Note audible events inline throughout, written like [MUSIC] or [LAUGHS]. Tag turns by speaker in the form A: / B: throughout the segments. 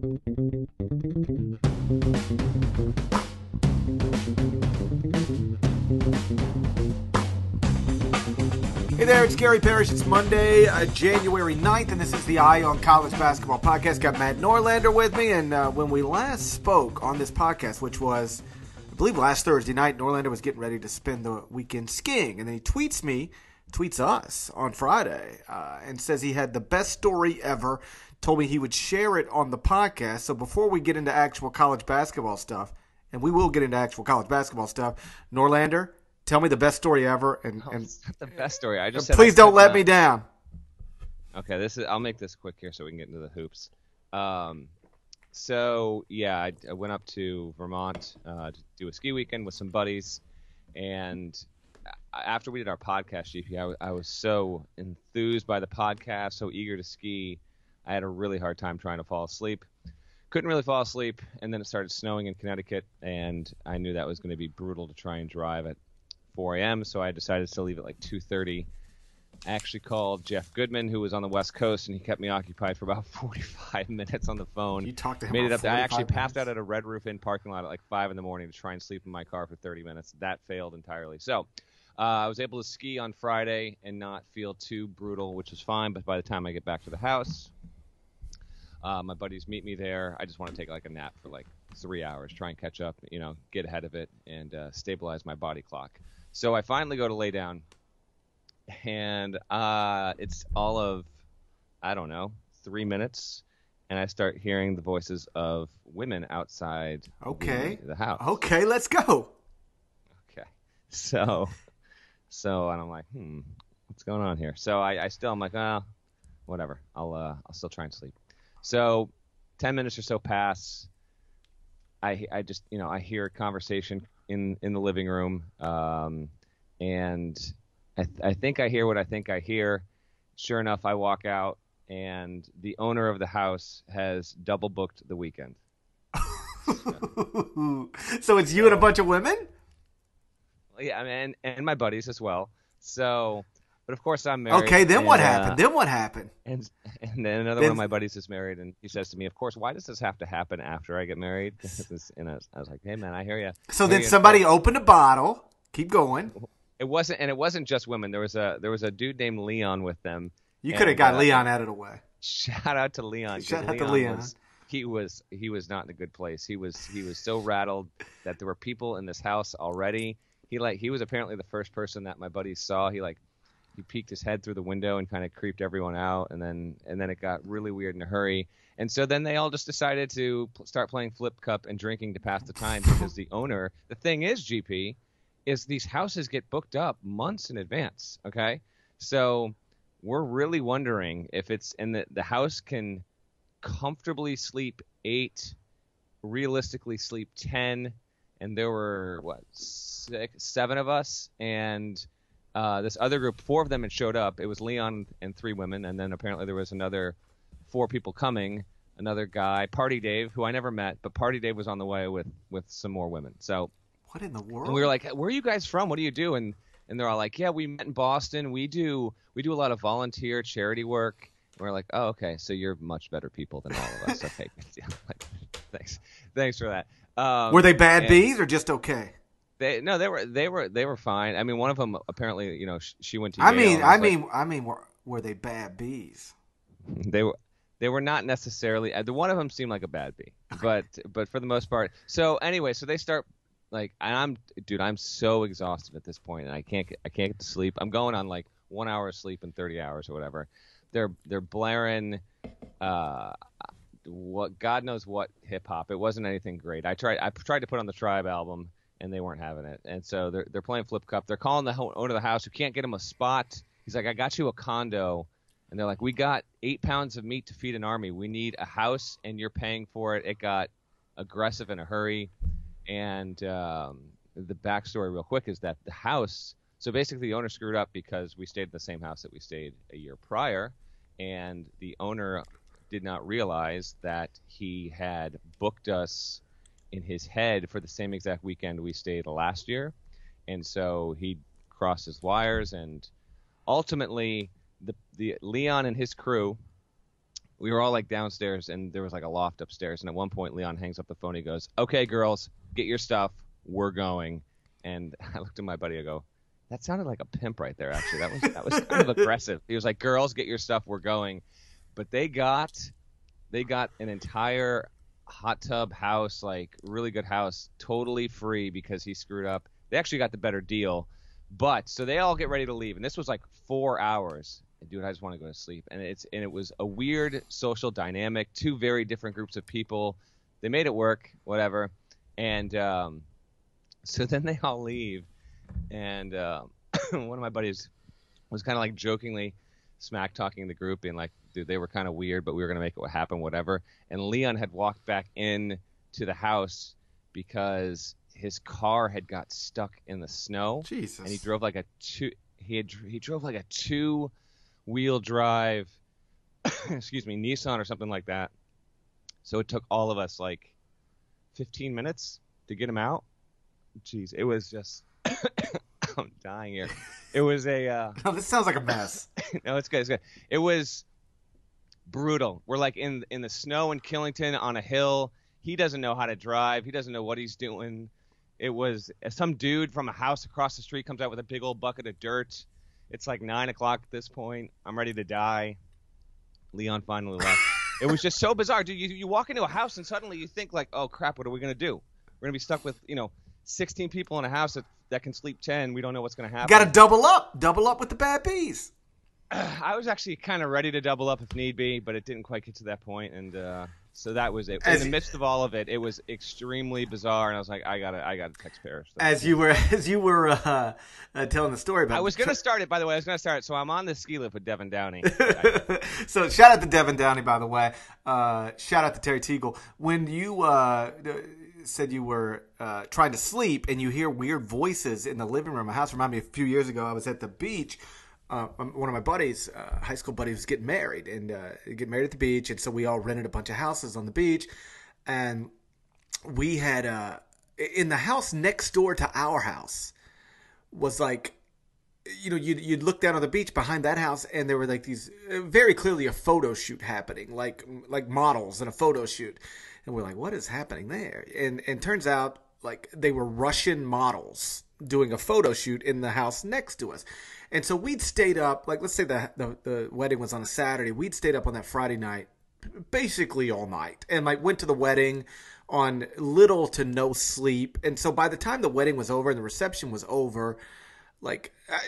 A: Hey there, it's Gary Parrish. It's Monday, uh, January 9th, and this is the Eye on College Basketball podcast. Got Matt Norlander with me, and uh, when we last spoke on this podcast, which was, I believe, last Thursday night, Norlander was getting ready to spend the weekend skiing, and then he tweets me, tweets us on Friday, uh, and says he had the best story ever. Told me he would share it on the podcast. So before we get into actual college basketball stuff, and we will get into actual college basketball stuff, Norlander, tell me the best story ever, and, and
B: It's not the best story. I just
A: and please
B: I
A: don't let
B: that-
A: me down.
B: Okay, this is. I'll make this quick here so we can get into the hoops. Um, so yeah, I, I went up to Vermont uh, to do a ski weekend with some buddies, and after we did our podcast, GP, I, wa- I was so enthused by the podcast, so eager to ski. I had a really hard time trying to fall asleep. Couldn't really fall asleep, and then it started snowing in Connecticut, and I knew that was going to be brutal to try and drive at 4 a.m. So I decided to leave at like 2:30. I actually called Jeff Goodman, who was on the West Coast, and he kept me occupied for about [LAUGHS] 45 minutes on the phone.
A: You talked to him
B: Made it up. I actually
A: 45
B: passed out at a Red Roof Inn parking lot at like five in the morning to try and sleep in my car for 30 minutes. That failed entirely. So uh, I was able to ski on Friday and not feel too brutal, which was fine. But by the time I get back to the house, uh, my buddies meet me there. I just want to take like a nap for like three hours, try and catch up, you know, get ahead of it, and uh, stabilize my body clock. So I finally go to lay down, and uh, it's all of, I don't know, three minutes, and I start hearing the voices of women outside the-
A: Okay.
B: the, house.
A: Okay, let's go.
B: Okay. [LAUGHS] So, so, and I'm like, hmm, what's going on here? So I, I still, I'm like, oh, whatever. I'll, uh, I'll still try and sleep. So, ten minutes or so pass. I, I just, you know, I hear a conversation in, in the living room, um, and I, th- I think I hear what I think I hear. Sure enough, I walk out, and the owner of the house has double booked the weekend. [LAUGHS]
A: so it's you and a bunch of women?
B: Yeah, I mean, and, and my buddies as well. So, but of course I'm married.
A: Okay, then what
B: and, uh,
A: happened? Then what happened?
B: And and then another
A: Then-
B: one of my buddies is married, and he says to me, "Of course, why does this have to happen after I get married?" [LAUGHS] And I was, I was like, "Hey, man, I hear you."
A: So then somebody opened a bottle. Keep going.
B: It wasn't, and it wasn't just women. There was a there was a dude named Leon with them.
A: You could have got
B: uh,
A: Leon out of the way.
B: Shout out to Leon.
A: Shout out to Leon.
B: Was, he was he was not in a good place. He was he was so rattled that there were people in this house already. He like he was apparently the first person that my buddies saw. He like he peeked his head through the window and kind of creeped everyone out, and then and then it got really weird in a hurry. And so then they all just decided to pl- start playing flip cup and drinking to pass the time because the owner. The thing is, GP, is these houses get booked up months in advance. Okay, so we're really wondering if it's and the the house can comfortably sleep eight, realistically sleep ten, and there were what six, seven of us, and uh, this other group, four of them had showed up. It was Leon and three women, and then apparently there was another four people coming. Another guy, Party Dave, who I never met, but Party Dave was on the way with with some more women. So
A: What in the world?
B: and we were like, "Where are you guys from? What do you do?" And and they're all like, "Yeah, we met in Boston. We do we do a lot of volunteer charity work." And we're like, "Oh, okay. So you're much better people than all of us." [LAUGHS] okay. [LAUGHS] Like, thanks, thanks for that. Um,
A: were they bad
B: and
A: bees or just okay?
B: They no, they were they were they were fine. I mean, one of them apparently, you know, sh- she went to.
A: I
B: Yale,
A: mean, I
B: like-
A: mean, I mean, were, were they bad bees? [LAUGHS]
B: they were they were not necessarily uh, the one of them seemed like a bad bee but but for the most part so anyway so they start like and i'm dude i'm so exhausted at this point and i can't get i can't get to sleep i'm going on like one hour of sleep in 30 hours or whatever they're they're blaring uh what god knows what hip hop it wasn't anything great i tried i tried to put on the tribe album and they weren't having it and so they're they're playing flip cup they're calling the owner of the house who can't get him a spot he's like i got you a condo and they're like, "We got eight pounds of meat to feed an army. We need a house, and you're paying for it." It got aggressive in a hurry, and um, the backstory, real quick, is that the house. So basically, the owner screwed up because we stayed in the same house that we stayed a year prior, and the owner did not realize that he had booked us in his head for the same exact weekend we stayed last year, and so he crossed his wires and ultimately the the Leon and his crew we were all like downstairs, and there was like a loft upstairs. And at one point, Leon hangs up the phone. He goes, "Okay, girls, get your stuff. We're going." And [LAUGHS] I looked at my buddy. I go, "That sounded like a pimp right there. Actually, that was that was kind of [LAUGHS] aggressive." He was like, "Girls, get your stuff. We're going." But they got they got an entire hot tub house, like really good house, totally free because he screwed up. They actually got the better deal. But so they all get ready to leave, and this was like four hours. Dude, I just want to go to sleep. And it's and it was a weird social dynamic. Two very different groups of people. They made it work, whatever. And um, [LAUGHS] so then they all leave, and uh, [COUGHS] one of my buddies was kind of like jokingly smack talking the group, being like, "Dude, they were kind of weird, but we were gonna make it happen, whatever." And Leon had walked back in to the house because his car had got stuck in the snow,
A: Jesus.
B: and he drove like a two. He had he drove like a two wheel drive, [COUGHS] excuse me, Nissan or something like that. So it took all of us like 15 minutes to get him out. Jeez, it was just. [COUGHS] [COUGHS] I'm dying here. It was a. Uh, [LAUGHS]
A: No, this sounds like a mess. [LAUGHS]
B: no, it's good. It's good. It was brutal. We're like in in the snow in Killington on a hill. He doesn't know how to drive. He doesn't know what he's doing. It was some dude from a house across the street comes out with a big old bucket of dirt. It's like nine o'clock at this point. I'm ready to die. Leon finally left. it was just so bizarre, dude. You, you walk into a house and suddenly you think like, oh crap, what are we gonna do? We're gonna be stuck with you know 16 people in a house that that can sleep 10. We don't know what's gonna happen.
A: Got to double up, double up with the bad bees. [SIGHS]
B: I was actually kind of ready to double up if need be, but it didn't quite get to that point, and uh, so that was it.
A: As
B: in the midst of all of it, it was extremely bizarre, and I was like, I gotta, I gotta text Parrish.
A: As you were, [LAUGHS] as you were uh, uh, telling the story about.
B: I was gonna start it, by the way. I was gonna start it. So I'm on the ski lift with Devin Downey. [LAUGHS]
A: so shout out to Devin Downey, by the way. Uh, shout out to Terry Teagle. When you uh, said you were uh, trying to sleep and you hear weird voices in the living room, my house reminded me a few years ago. I was at the beach. Uh, one of my buddies, uh, high school buddies, was getting married and uh, get married at the beach, and so we all rented a bunch of houses on the beach, and we had uh, in the house next door to our house was like you know, you'd, you'd look down on the beach behind that house, and there were like these uh, very clearly a photo shoot happening, like like models in a photo shoot, and we're like, what is happening there? And and turns out like they were Russian models doing a photo shoot in the house next to us, and so we'd stayed up. Like let's say the the, the wedding was on a Saturday, we'd stayed up on that Friday night, basically all night, and like went to the wedding on little to no sleep, and so by the time the wedding was over and the reception was over like I,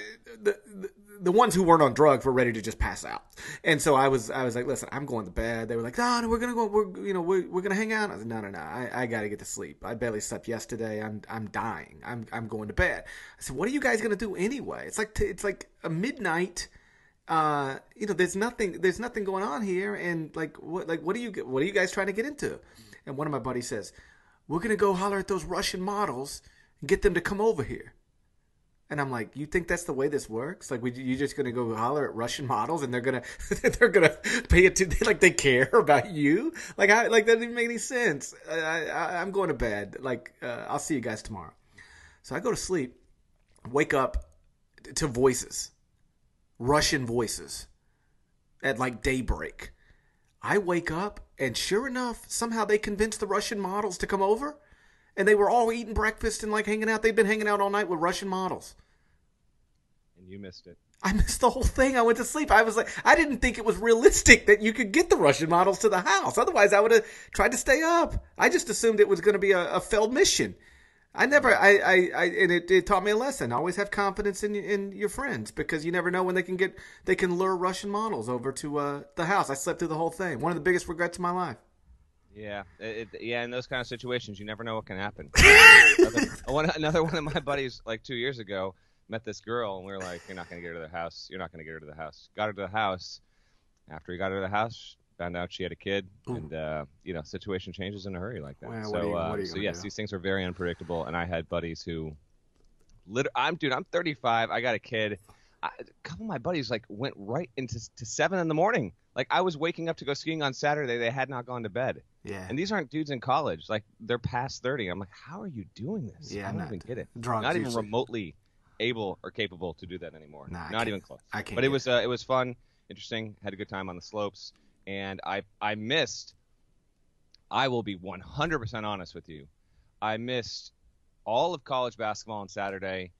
A: the, the the ones who weren't on drugs were ready to just pass out, and so I was I was like, listen, I'm going to bed. They were like, no, no, we're gonna go, we're you know we're, we're gonna hang out. I was like, no, no, no, I, I got to get to sleep. I barely slept yesterday. I'm I'm dying. I'm I'm going to bed. I said, what are you guys gonna do anyway? It's like t- it's like a midnight. Uh, you know, there's nothing there's nothing going on here, and like what like what are you what are you guys trying to get into? And one of my buddies says, we're gonna go holler at those Russian models and get them to come over here. And I'm like, you think that's the way this works? Like, we, you just gonna go holler at Russian models, and they're gonna [LAUGHS] they're gonna pay it to [LAUGHS] like they care about you? Like, I like that didn't make any sense. I, I, I'm going to bed. Like, uh, I'll see you guys tomorrow. So I go to sleep, wake up to voices, Russian voices, at like daybreak. I wake up, and sure enough, somehow they convince the Russian models to come over and they were all eating breakfast and like hanging out. They'd been hanging out all night with Russian models.
B: and you missed it.
A: I missed the whole thing. I went to sleep. I was like, I didn't think it was realistic that you could get the Russian models to the house. Otherwise, I would have tried to stay up. I just assumed it was going to be a, a failed mission. I never, I, I, I and it, it taught me a lesson. Always have confidence in in your friends because you never know when they can get, they can lure Russian models over to uh, the house. I slept through the whole thing. One of the biggest regrets of my life.
B: Yeah, it, it- yeah. In those kind of situations, you never know what can happen. [LAUGHS] another, one, another one of my buddies, like two years ago, met this girl, and we were like, "You're not gonna get her to the house. You're not gonna get her to the house." Got her to the house. After he got her to the house, found out she had a kid,
A: Ooh.
B: and uh, you know, situation changes in a hurry like that.
A: Well,
B: so,
A: you-
B: uh,
A: what are you
B: so yes,
A: do?
B: these things are very unpredictable. And I had buddies who, lit- I'm dude, I'm 35. I got a kid. I, a couple of my buddies like went right into to seven in the morning. Like I was waking up to go skiing on Saturday. They had not gone to bed.
A: Yeah.
B: And these aren't dudes in college. Like they're past 30. I'm like, how are you doing this?
A: Yeah,
B: I don't even get it.
A: drugs
B: not even
A: usually.
B: remotely able or capable to do that anymore.
A: Nah,
B: not even close.
A: I can't
B: But it was uh, it was fun, interesting. Had a good time on the slopes. and I I missed. I will be 100% honest with you. I missed all of college basketball on Saturday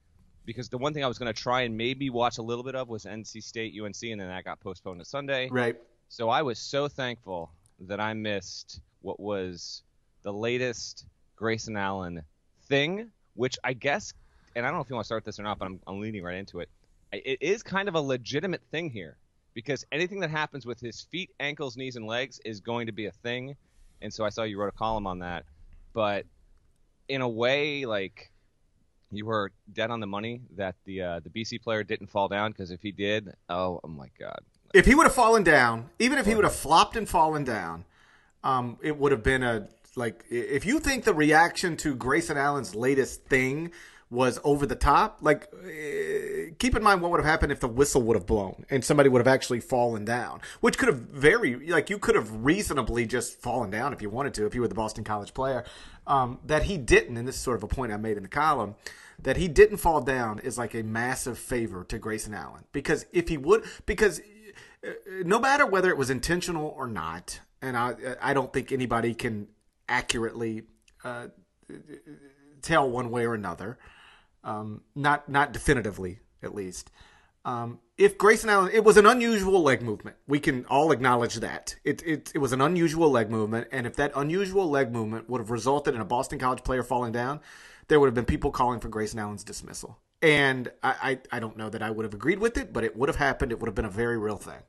B: because the one thing I was going to try and maybe watch a little bit of was NC State UNC, and then that got postponed to Sunday.
A: Right.
B: So I was so thankful that I missed what was the latest Grayson Allen thing, which I guess, and I don't know if you want to start this or not, but I'm, I'm leading right into it. It is kind of a legitimate thing here because anything that happens with his feet, ankles, knees, and legs is going to be a thing. And so I saw you wrote a column on that. But in a way, like you were dead on the money that the uh, the BC player didn't fall down because if he did, oh, oh my god.
A: If he would have fallen down, even if he would have flopped and fallen down, um, it would have been a like. If you think the reaction to Grayson Allen's latest thing was over the top, like eh, keep in mind what would have happened if the whistle would have blown and somebody would have actually fallen down, which could have very like you could have reasonably just fallen down if you wanted to if you were the Boston College player. Um, that he didn't, and this is sort of a point I made in the column that he didn't fall down is like a massive favor to Grayson Allen because if he would because uh, no matter whether it was intentional or not and I I don't think anybody can accurately uh, tell one way or another um, not not definitively at least um, if Grayson Allen, it was an unusual leg movement. We can all acknowledge that. It, it, it was an unusual leg movement. And if that unusual leg movement would have resulted in a Boston College player falling down, there would have been people calling for Grayson Allen's dismissal. And I, I, I don't know that I would have agreed with it, but it would have happened. It would have been a very real thing.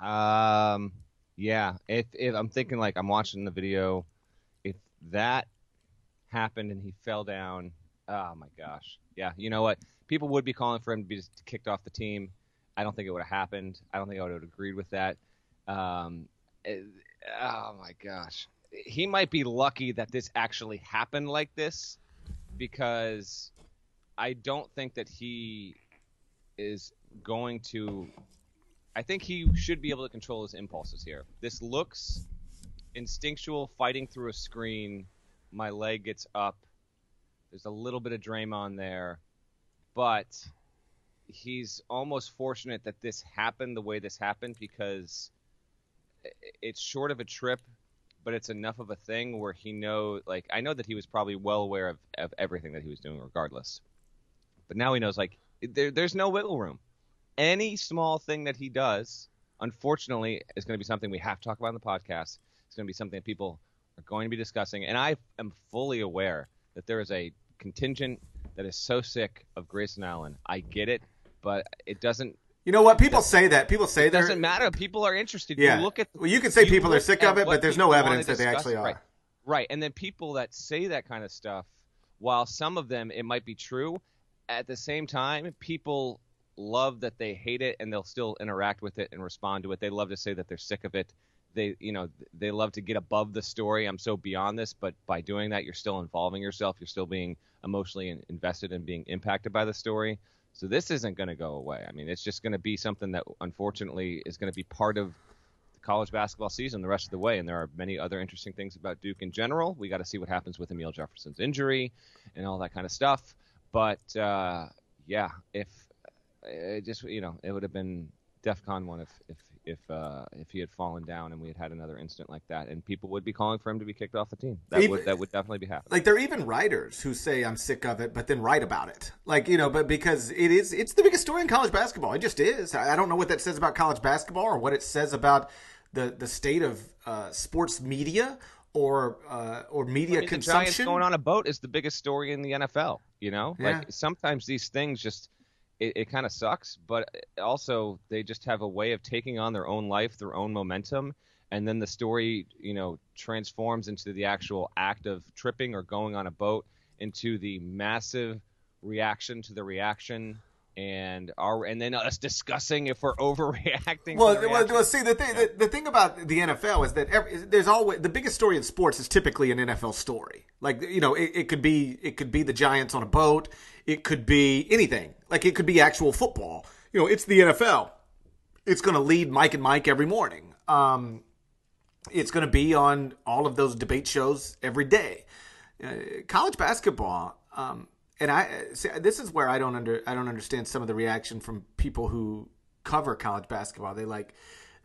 B: Um, yeah. If, if I'm thinking like I'm watching the video, if that happened and he fell down, oh my gosh. Yeah. You know what? People would be calling for him to be kicked off the team. I don't think it would have happened. I don't think I would have agreed with that. Um, it, oh my gosh he might be lucky that this actually happened like this because I don't think that he is going to. I think he should be able to control his impulses here. This looks instinctual, fighting through a screen. My leg gets up. There's a little bit of Draymond there, but he's almost fortunate that this happened the way this happened because it's short of a trip but it's enough of a thing where he know like I know that he was probably well aware of, of everything that he was doing regardless. But now he knows like there, there's no wiggle room. Any small thing that he does, unfortunately, is going to be something we have to talk about in the podcast. It's going to be something that people are going to be discussing, and I am fully aware that there is a contingent that is so sick of Grayson Allen. I get it, but it doesn't
A: you know what? People say that. People say
B: that. Doesn't matter. People are interested.
A: Yeah.
B: You look at.
A: Well, you can say you people are sick of it, but there's no evidence that they actually are.
B: Right. right. And then people that say that kind of stuff, while some of them it might be true, at the same time, people love that they hate it and they'll still interact with it and respond to it. They love to say that they're sick of it. They, you know, they love to get above the story. I'm so beyond this, but by doing that, you're still involving yourself. You're still being emotionally invested and being impacted by the story. So this isn't going to go away. I mean, it's just going to be something that unfortunately is going to be part of the college basketball season the rest of the way. And there are many other interesting things about Duke in general. We got to see what happens with Amile Jefferson's injury and all that kind of stuff. But uh, yeah, if it just you know, it would have been DefCon one if if if uh, if he had fallen down and we had had another incident like that, and people would be calling for him to be kicked off the team. That even, would that would definitely be happening.
A: Like there are even writers who say I'm sick of it, but then write about it. Like you know, but because it is it's the biggest story in college basketball. It just is. I don't know what that says about college basketball or what it says about the the state of uh, sports media or uh, or media I mean, consumption.
B: going on a boat is the biggest story in the NFL. You know, yeah. like sometimes these things just it, it kind of sucks, but uh, also they just have a way of taking on their own life, their own momentum, and then the story, you know, transforms into the actual act of tripping or going on a boat into the massive reaction to the reaction and our and then us discussing if we're [LAUGHS] overreacting.
A: Well, well, well, see the thing the, the, thing about the NFL is that every, there's always the biggest story in sports is typically an NFL story. Like you know, it, it, could be it could be the Giants on a boat. It could be anything. Like it could be actual football. You know, it's the NFL. It's going to lead Mike and Mike every morning. Um, it's going to be on all of those debate shows every day. Uh, college basketball. Um, and I see, this is where I don't under I don't understand some of the reaction from people who cover college basketball. They like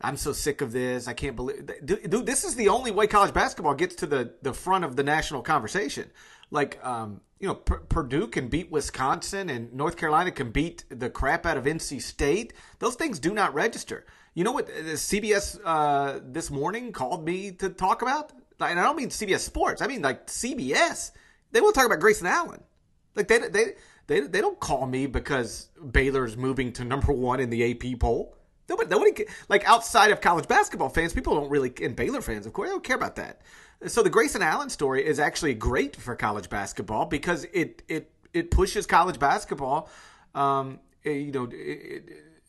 A: I'm so sick of this. I can't believe, dude. This is the only way college basketball gets to the the front of the national conversation. Like, um, you know, P- Purdue can beat Wisconsin, and North Carolina can beat the crap out of NC State. Those things do not register. You know what? CBS uh, this morning called me to talk about, and I don't mean CBS Sports. I mean like CBS. They will talk about Grayson Allen. Like they they they they don't call me because Baylor's moving to number one in the AP poll. Nobody, nobody, like outside of college basketball fans, people don't really, and Baylor fans, of course, they don't care about that. So the Grayson Allen story is actually great for college basketball because it it it pushes college basketball, um, eh, you know,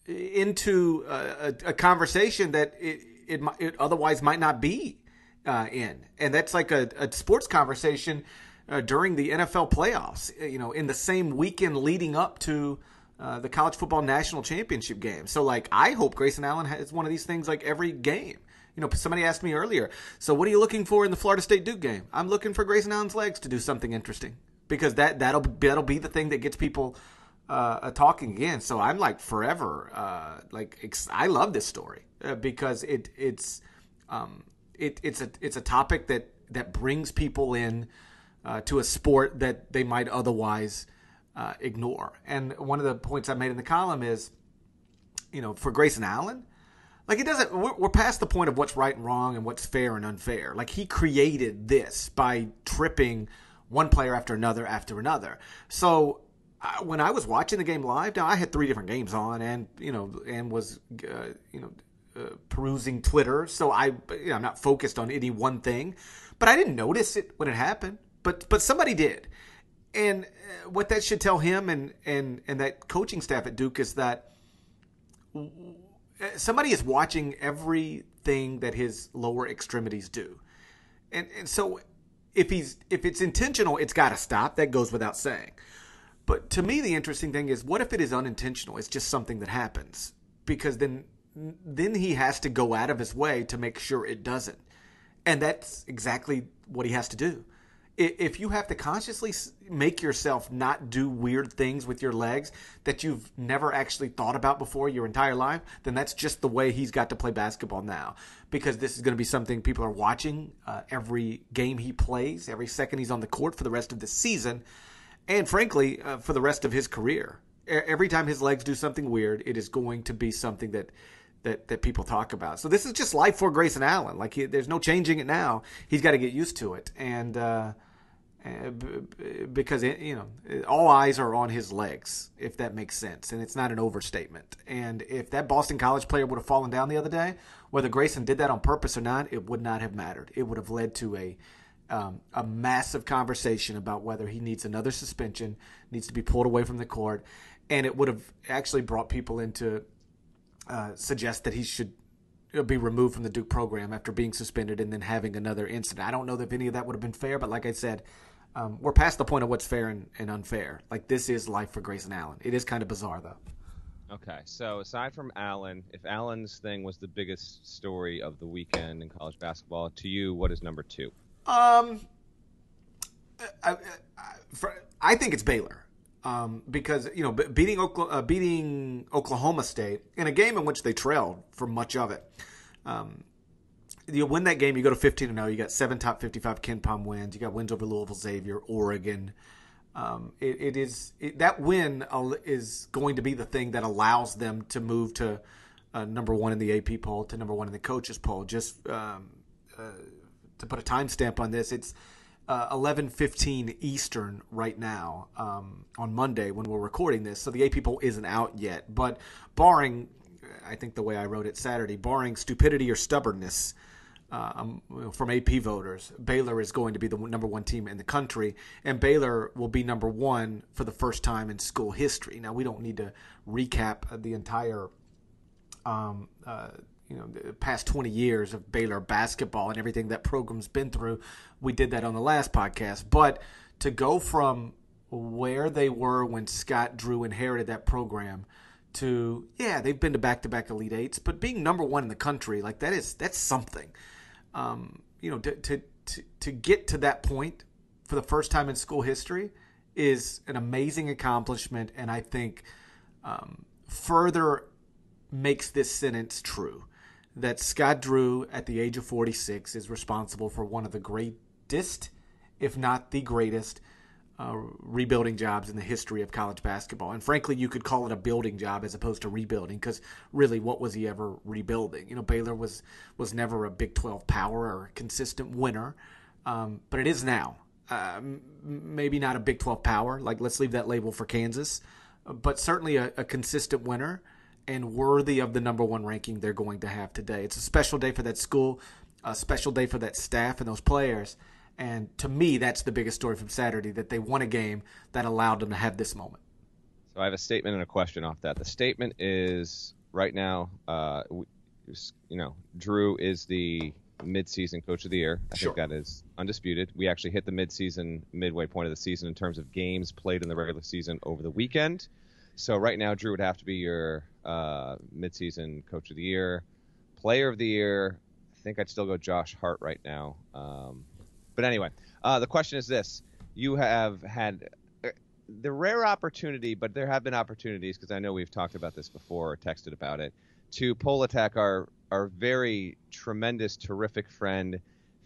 A: into a, a, conversation that it, it, it otherwise might not be uh, in, and that's like a, a sports conversation uh, during the NFL playoffs. You know, in the same weekend leading up to uh, the college football national championship game. So, like, I hope Grayson Allen has one of these things like every game. You know, somebody asked me earlier, so what are you looking for in the Florida State Duke game? I'm looking for Grayson Allen's legs to do something interesting because that that'll that'll be the thing that gets people uh, talking again. So I'm like forever uh, like ex- I love this story uh, because it it's um, it it's a it's a topic that that brings people in uh, to a sport that they might otherwise uh, ignore. And one of the points I made in the column is, you know, for Grayson Allen, like it doesn't. We're, we're past the point of what's right and wrong and what's fair and unfair. Like he created this by tripping one player after another after another. So uh, when I was watching the game live, now I had three different games on, and you know, and was uh, you know uh, perusing Twitter, so I you know, I'm not focused on any one thing, but I didn't notice it when it happened. But but somebody did, and uh, what that should tell him and and and that coaching staff at Duke is that somebody is watching everything that his lower extremities do, and and so if he's if it's intentional, it's got to stop. That goes without saying. But to me, the interesting thing is, what if it is unintentional? It's just something that happens because then then he has to go out of his way to make sure it doesn't, and that's exactly what he has to do if you have to consciously make yourself not do weird things with your legs that you've never actually thought about before your entire life, then that's just the way he's got to play basketball now. Because this is going to be something people are watching uh, every game he plays, every second he's on the court for the rest of the season, and frankly, uh, for the rest of his career. Every time his legs do something weird, it is going to be something that that that people talk about. So this is just life for Grayson Allen. Like he, there's no changing it now. He's got to get used to it, and. Uh, because it, you know all eyes are on his legs if that makes sense and it's not an overstatement and if that boston college player would have fallen down the other day whether grayson did that on purpose or not it would not have mattered it would have led to a um, a massive conversation about whether he needs another suspension needs to be pulled away from the court and it would have actually brought people into uh, suggest that he should be removed from the Duke program after being suspended and then having another incident. I don't know if any of that would have been fair, but like I said, um, we're past the point of what's fair and, and, unfair. Like this is life for Grayson Allen. It is kind of bizarre though.
B: Okay, so aside from Allen, if Allen's thing was the biggest story of the weekend in college basketball, to you, what is number two?
A: Um, I, I, for, I think it's Baylor. Um, because you know beating Oklahoma, uh, beating Oklahoma State in a game in which they trailed for much of it. Um, you win that game, you go to 15 and 0. You got seven top 55 KenPom wins. You got wins over Louisville, Xavier, Oregon. Um, it, it is it, that win is going to be the thing that allows them to move to uh, number one in the AP poll to number one in the coaches poll. Just um, uh, to put a timestamp on this, it's uh, 11:15 Eastern right now um, on Monday when we're recording this. So the AP poll isn't out yet, but barring, I think the way I wrote it Saturday, barring stupidity or stubbornness uh, um, from AP voters, Baylor is going to be the number one team in the country, and Baylor will be number one for the first time in school history. Now, we don't need to recap the entire, um, uh, you know, the past 20 years of Baylor basketball and everything that program's been through. We did that on the last podcast, but to go from where they were when Scott Drew inherited that program to yeah they've been to back-to-back elite eights but being number one in the country like that is that's something um, you know, to, to, to, to get to that point for the first time in school history is an amazing accomplishment, and I think um, further makes this sentence true that Scott Drew, at the age of 46, is responsible for one of the greatest, if not the greatest, uh, rebuilding jobs in the history of college basketball. And frankly, you could call it a building job as opposed to rebuilding, because really, what was he ever rebuilding? You know, Baylor was was never a Big 12 power or consistent winner, um, but it is now. Uh, maybe not a Big 12 power. Like, let's leave that label for Kansas, but certainly a, a consistent winner and worthy of the number one ranking they're going to have today. It's a special day for that school, a special day for that staff and those players. And to me, that's the biggest story from Saturday that they won a game that allowed them to have this moment.
B: So I have a statement and a question off that. The statement is right now, uh, you know, Drew is the midseason coach of the year. I sure. think that is undisputed. We actually hit the midseason, midway point of the season in terms of games played in the regular season over the weekend. So right now, Drew would have to be your uh, midseason coach of the year, player of the year. I think I'd still go Josh Hart right now. Um, but anyway, uh, the question is this: You have had uh, the rare opportunity, but there have been opportunities because I know we've talked about this before or texted about it to poll attack our our very tremendous, terrific friend,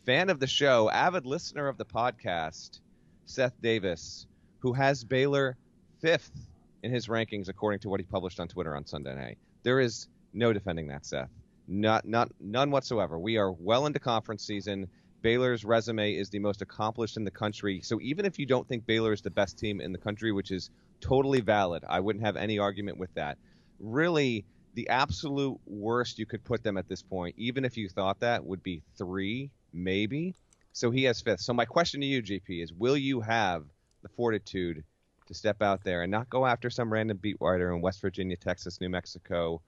B: fan of the show, avid listener of the podcast, Seth Davis, who has Baylor fifth in his rankings according to what he published on Twitter on Sunday night. There is no defending that, Seth. Not, not, none whatsoever. We are well into conference season. Baylor's resume is the most accomplished in the country. So even if you don't think Baylor is the best team in the country, which is totally valid, I wouldn't have any argument with that. Really, the absolute worst you could put them at this point, even if you thought that, would be three, maybe. So he has fifth. So my question to you, GP, is will you have the fortitude to step out there and not go after some random beat writer in West Virginia, Texas, New Mexico?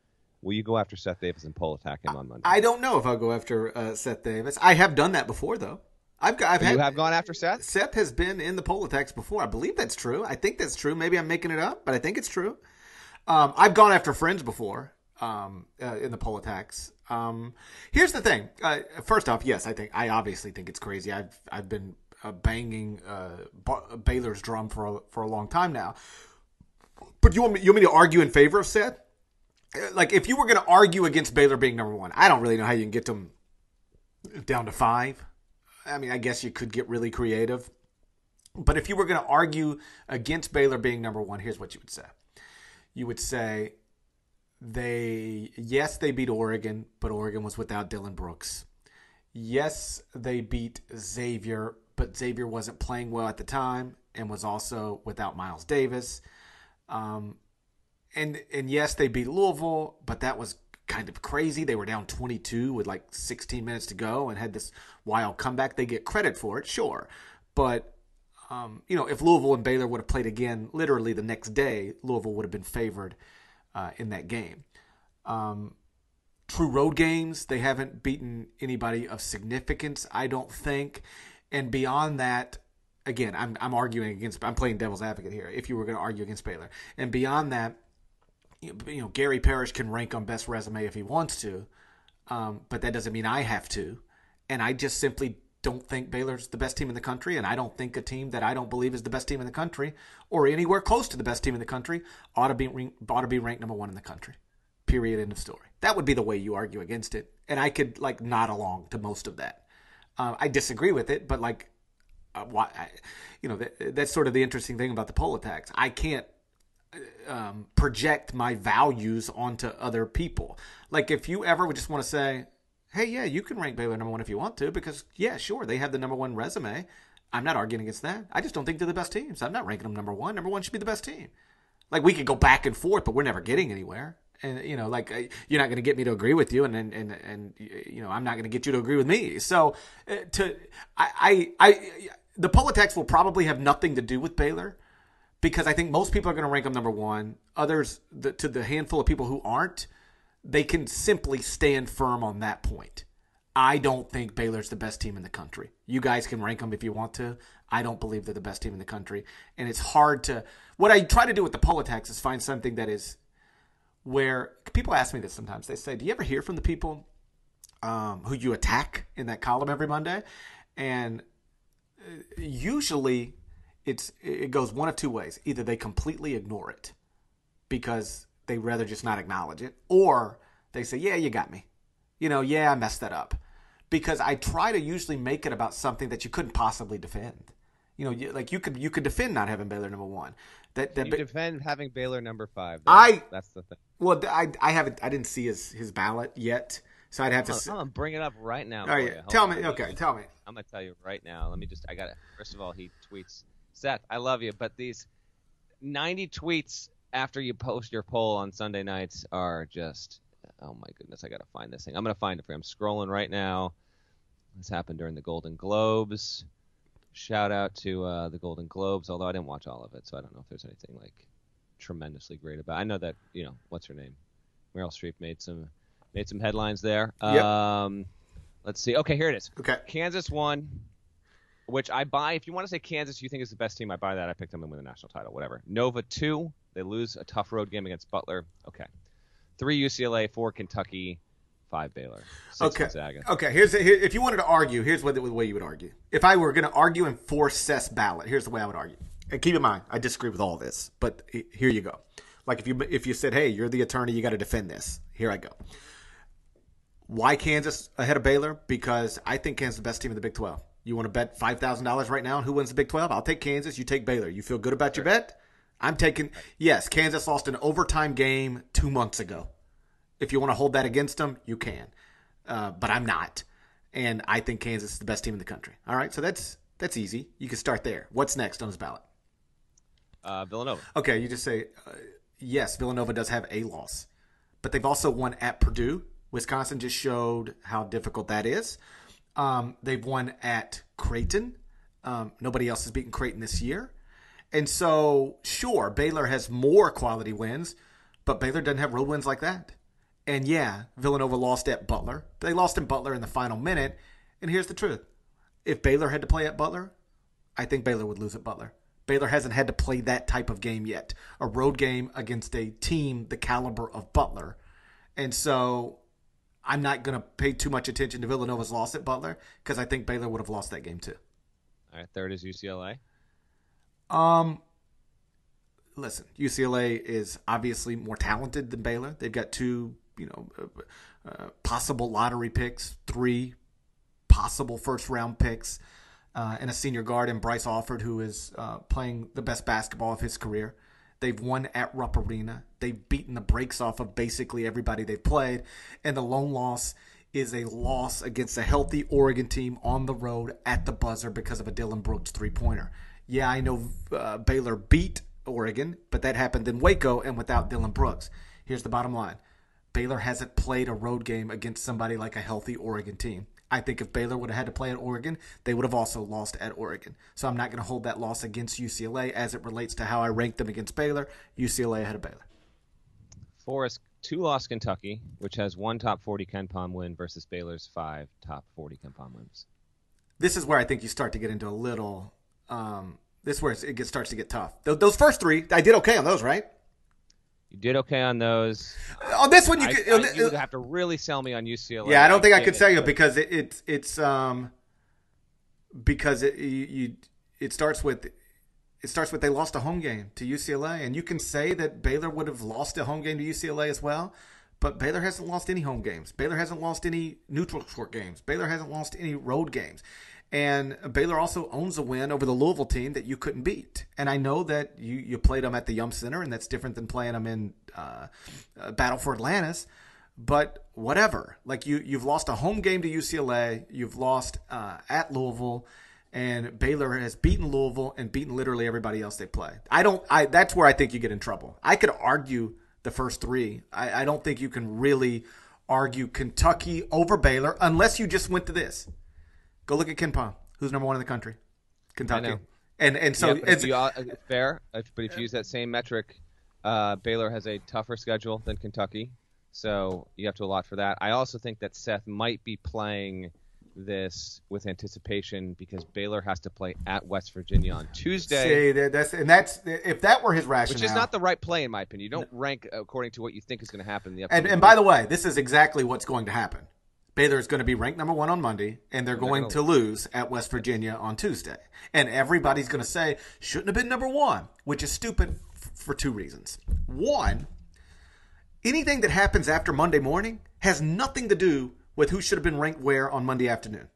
B: Will you go after Seth Davis and pull attack him on Monday?
A: I don't know if I'll go after uh, Seth Davis. I have done that before, though. I've, I've
B: had, you have gone after Seth.
A: Seth has been in the poll attacks before. I believe that's true. I think that's true. Maybe I'm making it up, but I think it's true. Um, I've gone after friends before um, uh, in the poll attacks. Um, here's the thing. Uh, first off, yes, I think I obviously think it's crazy. I've I've been uh, banging uh, Baylor's drum for a, for a long time now. But you want me you want me to argue in favor of Seth? Like if you were going to argue against Baylor being number one, I don't really know how you can get them down to five. I mean, I guess you could get really creative. But if you were going to argue against Baylor being number one, here's what you would say. You would say they yes they beat Oregon, but Oregon was without Dillon Brooks. Yes, they beat Xavier, but Xavier wasn't playing well at the time and was also without Myles Davis. Um, and and yes, they beat Louisville, but that was kind of crazy. They were down 22 with like 16 minutes to go and had this wild comeback. They get credit for it, sure, but um, you know if Louisville and Baylor would have played again, literally the next day, Louisville would have been favored uh, in that game. Um, true road games, they haven't beaten anybody of significance, I don't think. And beyond that, again, I'm, I'm arguing against, I'm playing devil's advocate here. If you were going to argue against Baylor, and beyond that, you know, Gary Parrish can rank on best resume if he wants to, um, but that doesn't mean I have to. And I just simply don't think Baylor's the best team in the country, and I don't think a team that I don't believe is the best team in the country or anywhere close to the best team in the country ought to be ought to be ranked number one in the country. Period. End of story. That would be the way you argue against it, and I could like nod along to most of that. Uh, I disagree with it, but like, uh, why? I, you know, that, that's sort of the interesting thing about the poll attacks. I can't um, project my values onto other people. Like, if you ever would just want to say, hey, yeah, you can rank Baylor number one if you want to, because yeah, sure, they have the number one resume. I'm not arguing against that. I just don't think they're the best teams. I'm not ranking them number one. Number one should be the best team. Like we could go back and forth, but we're never getting anywhere. And you know, like uh, you're not going to get me to agree with you, and and and, and you know, I'm not going to get you to agree with me. So, uh, to I, I I the poll attacks will probably have nothing to do with Baylor because I think most people are going to rank them number one. Others, the, to the handful of people who aren't, they can simply stand firm on that point. I don't think Baylor's the best team in the country. You guys can rank them if you want to. I don't believe they're the best team in the country. And it's hard to. What I try to do with the poll attacks is find something that is where people ask me this sometimes. They say, Do you ever hear from the people um, who you attack in that column every Monday? And uh, usually it's it goes one of two ways. Either they completely ignore it because they rather just not acknowledge it, or they say, "Yeah, you got me," You know, yeah, I messed that up because I try to usually make it about something that you couldn't possibly defend. You know, you, like you could you could defend not having Baylor number one. That that
B: You defend having Baylor number five.
A: I-
B: That's, the thing.
A: well, I I haven't I didn't see his his ballot yet, so I'd have to.
B: I'm gonna bring it up right now.
A: Oh tell
B: on.
A: me. Okay, tell me.
B: I'm gonna tell you right now. Let me just. I got it. First of all, he tweets, Seth, I love you, but these 90 tweets after you post your poll on Sunday nights are just. Oh my goodness, I gotta find this thing. I'm gonna find it for you. I'm scrolling right now. This happened during the Golden Globes. Shout out to uh, the Golden Globes, although I didn't watch all of it, so I don't know if there's anything like tremendously great about. I know that you know what's her name, Meryl Streep made some made some headlines there.
A: Yep.
B: Um, let's see. Okay, here it is.
A: Okay.
B: Kansas won, which I buy. If you want to say Kansas, you think is the best team, I buy that. I picked them to win the national title, whatever. Nova two, they lose a tough road game against Butler. Okay, three UCLA, four Kentucky, five Baylor, six
A: Okay.
B: Gonzaga.
A: Okay. Here's here, if you wanted to argue, here's what the, the way you would argue. If I were going to argue and force Seth's ballot, here's the way I would argue. And keep in mind, I disagree with all this, but here you go. Like if you if you said, "Hey, you're the attorney, you got to defend this." Here I go. Why Kansas ahead of Baylor? Because I think Kansas is the best team in the Big 12. You want to bet five thousand dollars right now on who wins the Big 12? I'll take Kansas. You take Baylor. You feel good about your bet? I'm taking. Yes, Kansas lost an overtime game two months ago. If you want to hold that against them, you can. Uh, but I'm not, and I think Kansas is the best team in the country. All right, so that's that's easy. You can start there. What's next on his ballot?
B: Uh, Villanova.
A: Okay, you just say uh, yes. Villanova does have a loss, but they've also won at Purdue. Wisconsin just showed how difficult that is. Um, they've won at Creighton. Um, nobody else has beaten Creighton this year, and so sure, Baylor has more quality wins, but Baylor doesn't have road wins like that. And yeah, Villanova lost at Butler. They lost in Butler in the final minute. And here's the truth: if Baylor had to play at Butler, I think Baylor would lose at Butler. Baylor hasn't had to play that type of game yet, a road game against a team the caliber of Butler. And so I'm not going to pay too much attention to Villanova's loss at Butler because I think Baylor would have lost that game too.
B: All right, third is UCLA.
A: Um, listen, UCLA is obviously more talented than Baylor. They've got two, you know, uh, uh, possible lottery picks, three possible first round picks, uh, and a senior guard in Bryce Alford, who is uh, playing the best basketball of his career. They've won at Rupp Arena. They've beaten the brakes off of basically everybody they've played, and the lone loss is a loss against a healthy Oregon team on the road at the buzzer because of a Dillon Brooks three pointer. Yeah, I know uh, Baylor beat Oregon, but that happened in Waco and without Dillon Brooks. Here's the bottom line Baylor hasn't played a road game against somebody like a healthy Oregon team. I think if Baylor would have had to play at Oregon, they would have also lost at Oregon. So I'm not going to hold that loss against UCLA as it relates to how I rank them against Baylor. UCLA ahead of Baylor.
B: Four is two lost Kentucky, which has one top 40 KenPom win versus Baylor's five top 40 KenPom wins.
A: This is where I think you start to get into a little. Um, this is where it gets, starts to get tough. Those first three, I did okay on those, right?
B: You did okay on those.
A: On this one, you
B: I,
A: could.
B: I, you would have to really sell me on UCLA.
A: Yeah, I don't think I could
B: it,
A: tell you because it, it's it's um because it you, you it starts with it starts with they lost a home game to UCLA, and you can say that Baylor would have lost a home game to UCLA as well. But Baylor hasn't lost any home games. Baylor hasn't lost any neutral court games. Baylor hasn't lost any road games. And Baylor also owns a win over the Louisville team that you couldn't beat. And I know that you, you played them at the Yum Center, and that's different than playing them in uh, uh, Battle for Atlantis. But whatever, like you, you've lost a home game to UCLA. You've lost uh, at Louisville, and Baylor has beaten Louisville and beaten literally everybody else they play. I don't. I that's where I think you get in trouble. I could argue the first three. I, I don't think you can really argue Kentucky over Baylor unless you just went to this. Go look at KenPom, who's number one in the country, Kentucky. And and so
B: Yeah,
A: it's,
B: you, uh, fair, if, but if you use that same metric, uh, Baylor has a tougher schedule than Kentucky, so you have to allot for that. I also think that Seth might be playing this with anticipation because Baylor has to play at West Virginia on Tuesday,
A: see that's and that's if that were his rationale.
B: which is not the right play in my opinion. You don't rank according to what you think is going to happen in the
A: And,
B: upcoming
A: and by the way, this is exactly what's going to happen. Baylor is going to be ranked number one on Monday, and they're going
B: gonna
A: lose at West Virginia on Tuesday. And everybody's going to say, shouldn't have been number one, which is stupid f- for two reasons. One, anything that happens after Monday morning has nothing to do with who should have been ranked where on Monday afternoon.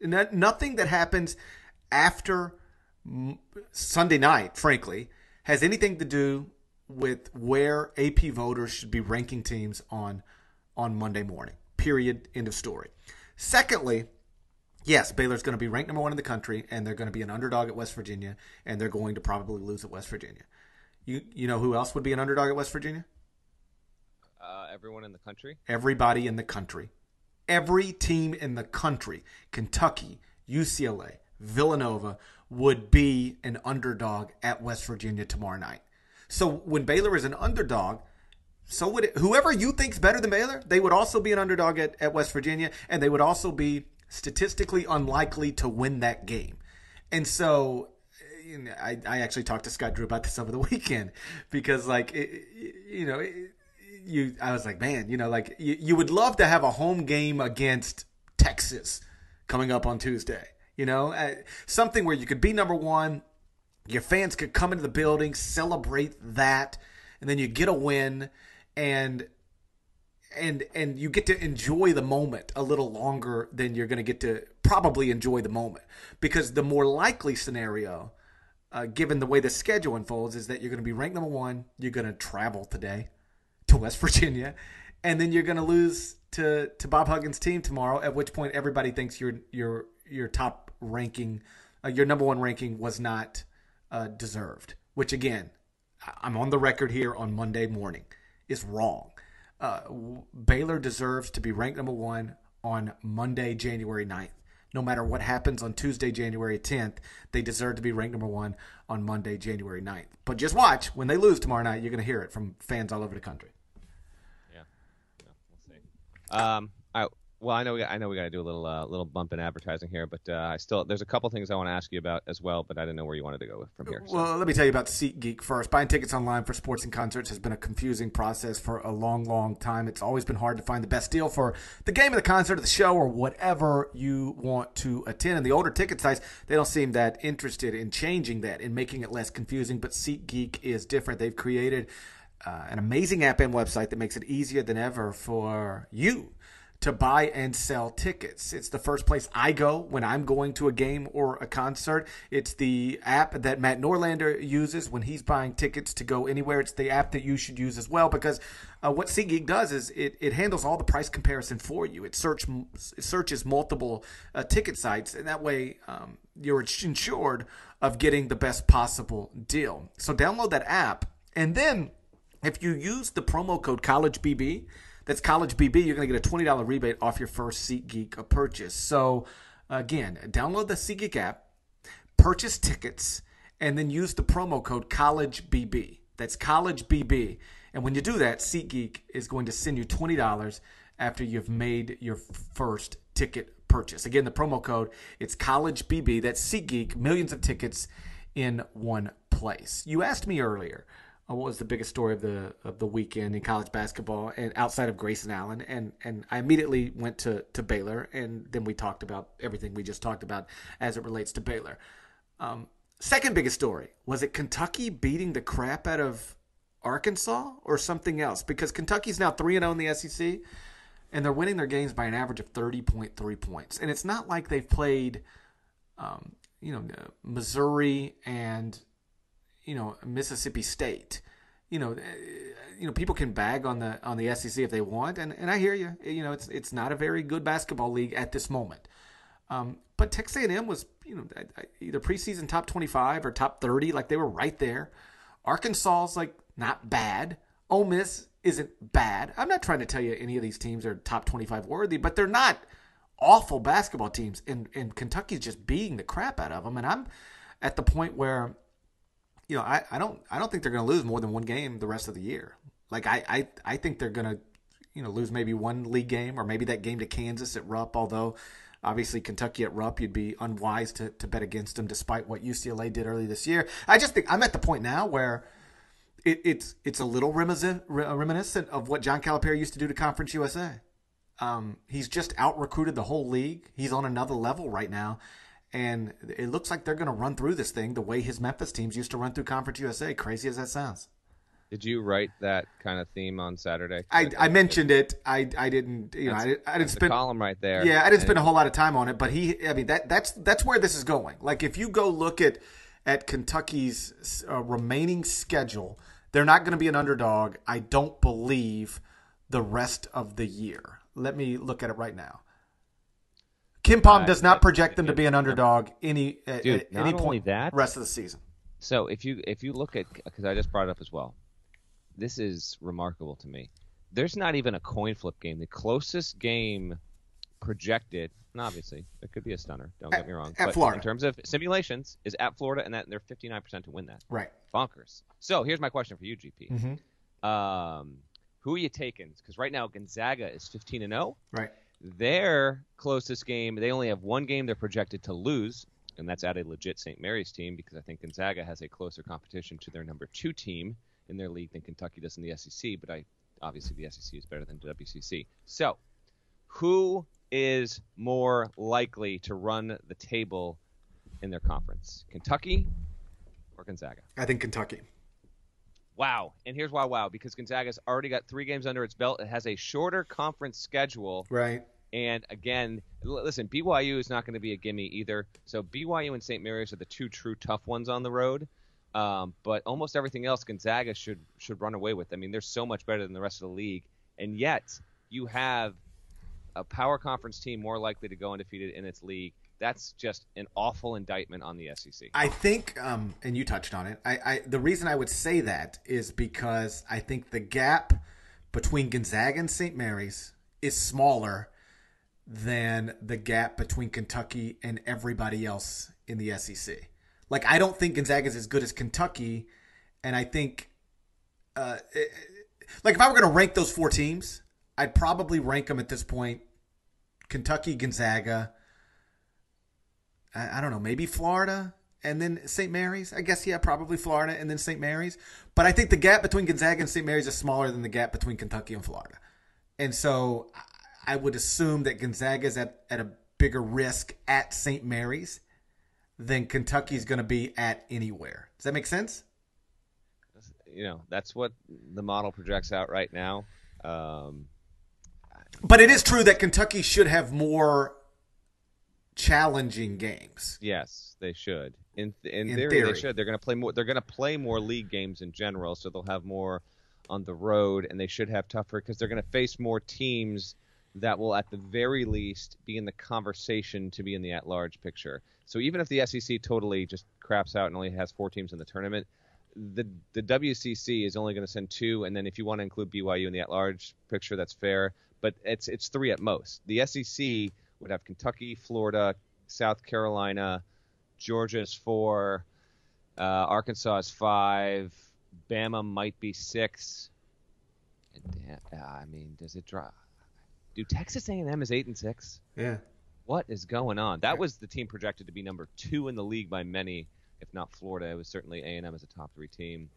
A: Nothing that happens after Sunday night, frankly, has anything to do with where AP voters should be ranking teams on on Monday morning. Period. End of story. Secondly, yes, Baylor's going to be ranked number one in the country, and they're going to be an underdog at West Virginia, and they're going to probably lose at West Virginia. You you know who else would be an underdog at West Virginia?
B: Uh, everyone in the country.
A: Everybody in the country. Every team in the country, Kentucky, UCLA, Villanova, would be an underdog at West Virginia tomorrow night. So when Baylor is an underdog, so would it, whoever you think's better than Baylor, they would also be an underdog at, at West Virginia, and they would also be statistically unlikely to win that game. And so you know, I, I actually talked to Scott Drew about this [LAUGHS] over the weekend because, like, it, you know, it, you I was like, man, you know, like you, you would love to have a home game against Texas coming up on Tuesday. You know, uh, something where you could be number one, your fans could come into the building, celebrate that, and then you get a win, and and and you get to enjoy the moment a little longer than you're going to get to probably enjoy the moment. Because the more likely scenario uh, given the way the schedule unfolds is that you're going to be ranked number one you're going to travel today to west [LAUGHS] virginia and then you're going to lose to to bob huggins team tomorrow at which point everybody thinks your your your top ranking uh, your number one ranking was not uh, deserved. Which again i'm on the record here on monday morning is wrong uh, Baylor deserves to be ranked number one on Monday, January 9th. No matter what happens on Tuesday, January 10th, they deserve to be ranked number one on Monday, January 9th. But just watch. When they lose tomorrow night, you're going to hear it from fans all over the country.
B: Yeah. yeah we'll see. Um, all right. Well, I know we got, I know we got to do a little uh, little bump in advertising here, but uh, I still there's a couple things I want to ask you about as well, but I didn't know where you wanted to go from here.
A: So. Well, let me tell you about SeatGeek first. Buying tickets online for sports and concerts has been a confusing process for a long, long time. It's always been hard to find the best deal for the game, of the concert, or the show, or whatever you want to attend. And the older ticket sites, they don't seem that interested in changing that, in making it less confusing. But SeatGeek is different. They've created uh, an amazing app and website that makes it easier than ever for you to buy and sell tickets. It's the first place I go when I'm going to a game or a concert. It's the app that Matt Norlander uses when he's buying tickets to go anywhere. It's the app that you should use as well because uh, what SeatGeek does is it, it handles all the price comparison for you. It search it searches multiple uh, ticket sites, and that way um, you're insured of getting the best possible deal. So download that app, and then if you use the promo code CollegeBB that's College BB, you're going to get a $20 rebate off your first SeatGeek purchase. So, again, download the SeatGeek app, purchase tickets, and then use the promo code College BB. That's College BB. And when you do that, SeatGeek is going to send you $20 after you've made your first ticket purchase. Again, the promo code, it's College BB. That's SeatGeek, millions of tickets in one place. You asked me earlier what was the biggest story of the of the weekend in college basketball and outside of Grayson Allen and and I immediately went to to Baylor and then we talked about everything we just talked about as it relates to Baylor. Um, second biggest story was it Kentucky beating the crap out of Arkansas or something else because Kentucky's now three and zero oh in the SEC and they're winning their games by an average of thirty point three points and it's not like they've played. Um, you know, Missouri and you know Mississippi State. You know, eh, you know people can bag on the on the SEC if they want, and, and I hear you. You know, it's it's not a very good basketball league at this moment. Um, but Texas A&M was you know either preseason top twenty five or top thirty, like they were right there. Arkansas's like not bad. Ole Miss isn't bad. I'm not trying to tell you any of these teams are top 25 worthy, but they're not awful basketball teams. And, and Kentucky's just beating the crap out of them. And I'm at the point where you know, I, I don't I don't think they're going to lose more than one game the rest of the year. Like I I, I think they're going to you know lose maybe one league game or maybe that game to Kansas at Rupp. Although obviously Kentucky at Rupp, you'd be unwise to, to bet against them despite what UCLA did early this year. I just think I'm at the point now where it, it's it's a little reminiscent, reminiscent of what John Calipari used to do to Conference USA. Um, he's just out recruited the whole league. He's on another level right now. And it looks like they're going to run through this thing the way his Memphis teams used to run through Conference USA, crazy as that sounds.
B: Did you write that kind of theme on Saturday?
A: I, I mentioned it. I, I didn't you know I, didn't- I didn't spend
B: column right there.
A: Yeah, I didn't spend a whole lot of time on it, but he I mean that that's that's where this is going. Like if you go look at at Kentucky's uh, remaining schedule, they're not going to be an underdog. I don't believe the rest of the year. Let me look at it right now. KenPom
B: Uh,
A: does not project them to be an underdog any at,
B: Dude,
A: at any point
B: that-
A: rest of the season.
B: So if you if you look at because I just brought it up as well, this is remarkable to me. There's not even a coin flip game. The closest game projected, and obviously it could be a stunner. Don't
A: At-
B: get me wrong.
A: at
B: but
A: Florida.
B: in terms of simulations, is at Florida, and that they're 59% to win that.
A: Right.
B: Bonkers. So here's my question for you, GP.
A: Mhm.
B: Um, who are you taking? Because right now Gonzaga is 15 and 0.
A: Right.
B: Their closest game, they only have one game they're projected to lose, and that's at a legit St. Mary's team because I think Gonzaga has a closer competition to their number two team in their league than Kentucky does in the SEC. But I obviously the SEC is better than the WCC. So, who is more likely to run the table in their conference, Kentucky or Gonzaga?
A: I think Kentucky.
B: Wow. And here's why wow because Gonzaga's already got three games under its belt. It has a shorter conference schedule.
A: Right.
B: And again, l- listen, BYU is not going to be a gimme either. So BYU and St. Mary's are the two true tough ones on the road. Um, but almost everything else Gonzaga should should run away with. I mean, they're so much better than the rest of the league, and yet you have a power conference team more likely to go undefeated in its league. That's just an awful indictment on the SEC.
A: I think, um, and you touched on it. I, I the reason I would say that is because I think the gap between Gonzaga and St. Mary's is smaller than the gap between Kentucky and everybody else in the SEC. Like I don't think Gonzaga is as good as Kentucky, and I think, uh, it- like if I were going to rank those four teams, I'd probably rank them at this point: Kentucky, Gonzaga. I, I don't know, maybe Florida and then St. Mary's. I guess yeah, probably Florida and then St. Mary's. But I think the gap between Gonzaga and St. Mary's is smaller than the gap between Kentucky and Florida. And so I- would assume that Gonzaga is at, at a bigger risk at St. Mary's than Kentucky's going to be at anywhere. Does that make sense?
B: you know, that's what the model projects out right now. Um,
A: But it is true that Kentucky should have more challenging games.
B: Yes, they should. In in,
A: In
B: theory,
A: theory.
B: they should. They're going to play more. They're going to play more league games in general, so they'll have more on the road, and they should have tougher because they're going to face more teams that will, at the very least, be in the conversation to be in the at-large picture. So even if the SEC totally just craps out and only has four teams in the tournament, the the WCC is only going to send two, and then if you want to include BYU in the at-large picture, that's fair. But it's it's three at most. The SEC would have Kentucky, Florida, South Carolina, Georgia is four, uh, Arkansas is five, Bama might be six. Uh, I mean, does it drop? Do Texas A&M is eight and six?
A: Yeah.
B: What is going on? That was the team projected to be number two in the league by many, if not Florida. It was certainly A&M as a top three team.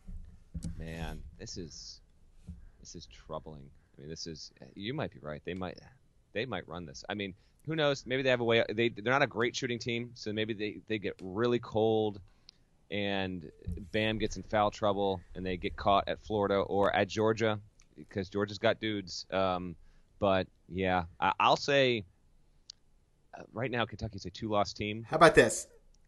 B: Man, this is this is troubling. I mean, this is you might be right. They might they might run this. I mean, who knows? Maybe they have a way. They they're not a great shooting team, so maybe they they get really cold, and Bam gets in foul trouble, and they get caught at Florida or at Georgia because Georgia's got dudes. Um, but yeah, I, I'll say uh, right now Kentucky's a two-loss team.
A: How about this?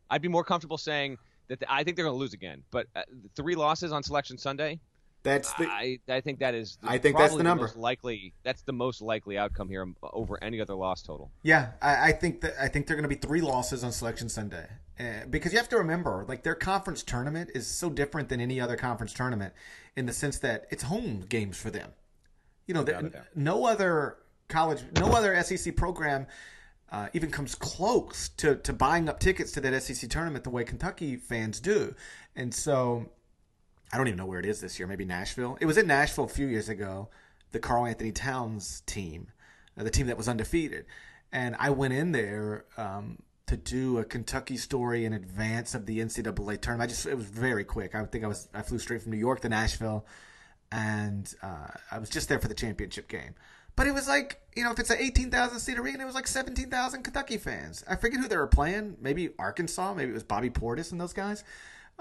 B: I'd be more comfortable saying that the, I think they're going to lose again. But uh, three losses on Selection Sunday,
A: That's the
B: I, I think that is.
A: I think that's the number.
B: most likely. That's the most likely outcome here over any other loss total.
A: Yeah, I, I think that I think they're going to be three losses on Selection Sunday uh, because you have to remember, like their conference tournament is so different than any other conference tournament in the sense that it's home games for them. You know, the, no other college, no other SEC program uh, even comes close to to buying up tickets to that SEC tournament the way Kentucky fans do, and so. I don't even know where it is this year. Maybe Nashville. It was in Nashville a few years ago. The Karl-Anthony Towns team, uh, the team that was undefeated, and I went in there um, to do a Kentucky story in advance of the NCAA tournament. I just it was very quick. I think I was I flew straight from New York to Nashville, and uh, I was just there for the championship game. But it was like you know if it's an eighteen thousand seat arena, it was like seventeen thousand Kentucky fans. I forget who they were playing. Maybe Arkansas. Maybe it was Bobby Portis and those guys.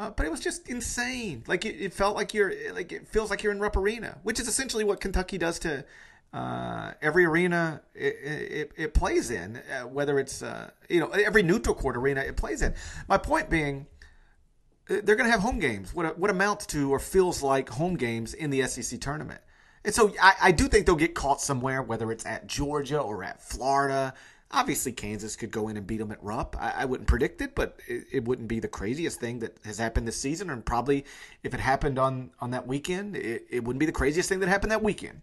A: Uh, but it was just insane. Like it, it, felt like you're like it feels like you're in Rupp Arena, which is essentially what Kentucky does to uh, every arena it, it, it plays in, uh, whether it's uh, you know every neutral court arena it plays in. My point being, uh, they're going to have home games. What what amounts to or feels like home games in the SEC tournament. And so I, I do think they'll get caught somewhere, whether it's at Georgia or at Florida. Obviously, Kansas could go in and beat them at Rupp. I, I wouldn't predict it, but it, it, wouldn't be the craziest thing that has happened this season. And probably, if it happened on on that weekend, it, it wouldn't be the craziest thing that happened that weekend.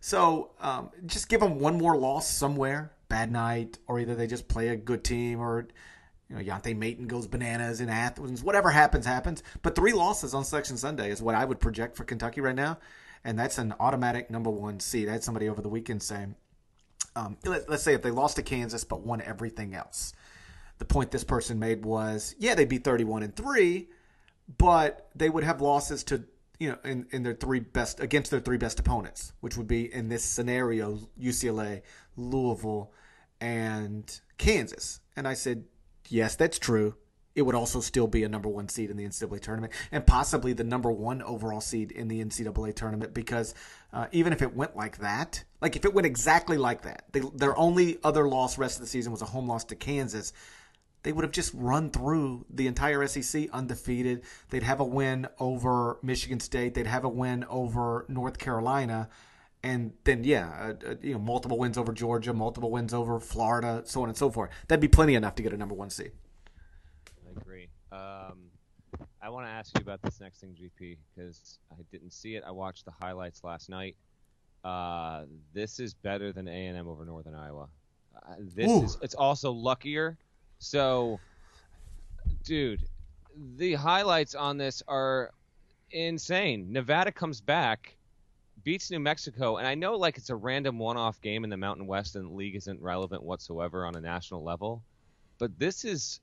A: So um, just give them one more loss somewhere, bad night, or either they just play a good team, or you know Yante Maten goes bananas in Athens. Whatever happens, happens. But three losses on Selection Sunday is what I would project for Kentucky right now, and that's an automatic number one seed. I had somebody over the weekend saying um, let, us say if they lost to Kansas but won everything else. The point this person made was, yeah, they'd be 31 and 3, but they would have losses to, you know, in, in their three best, against their three best opponents, which would be in this scenario, UCLA, Louisville, and Kansas. And I said, yes, that's true it would also still be a number one seed in the NCAA tournament and possibly the number one overall seed in the NCAA tournament because uh, even if it went like that, like if it went exactly like that, they, their only other loss rest of the season was a home loss to Kansas. They would have just run through the entire SEC undefeated. They'd have a win over Michigan State. They'd have a win over North Carolina and then yeah, uh, uh, you know, multiple wins over Georgia, multiple wins over Florida, so on and so forth. That'd be plenty enough to get a number one seed.
B: Um, I want to ask you about this next thing, GP, because I didn't see it. I watched the highlights last night. Uh, this is better than A and M over Northern Iowa. Uh, this Ooh. is. It's also luckier. So, dude, the highlights on this are insane. Nevada comes back, beats New Mexico, and I know like it's a random one-off game in the Mountain West, and the league isn't relevant whatsoever on a national level. But this is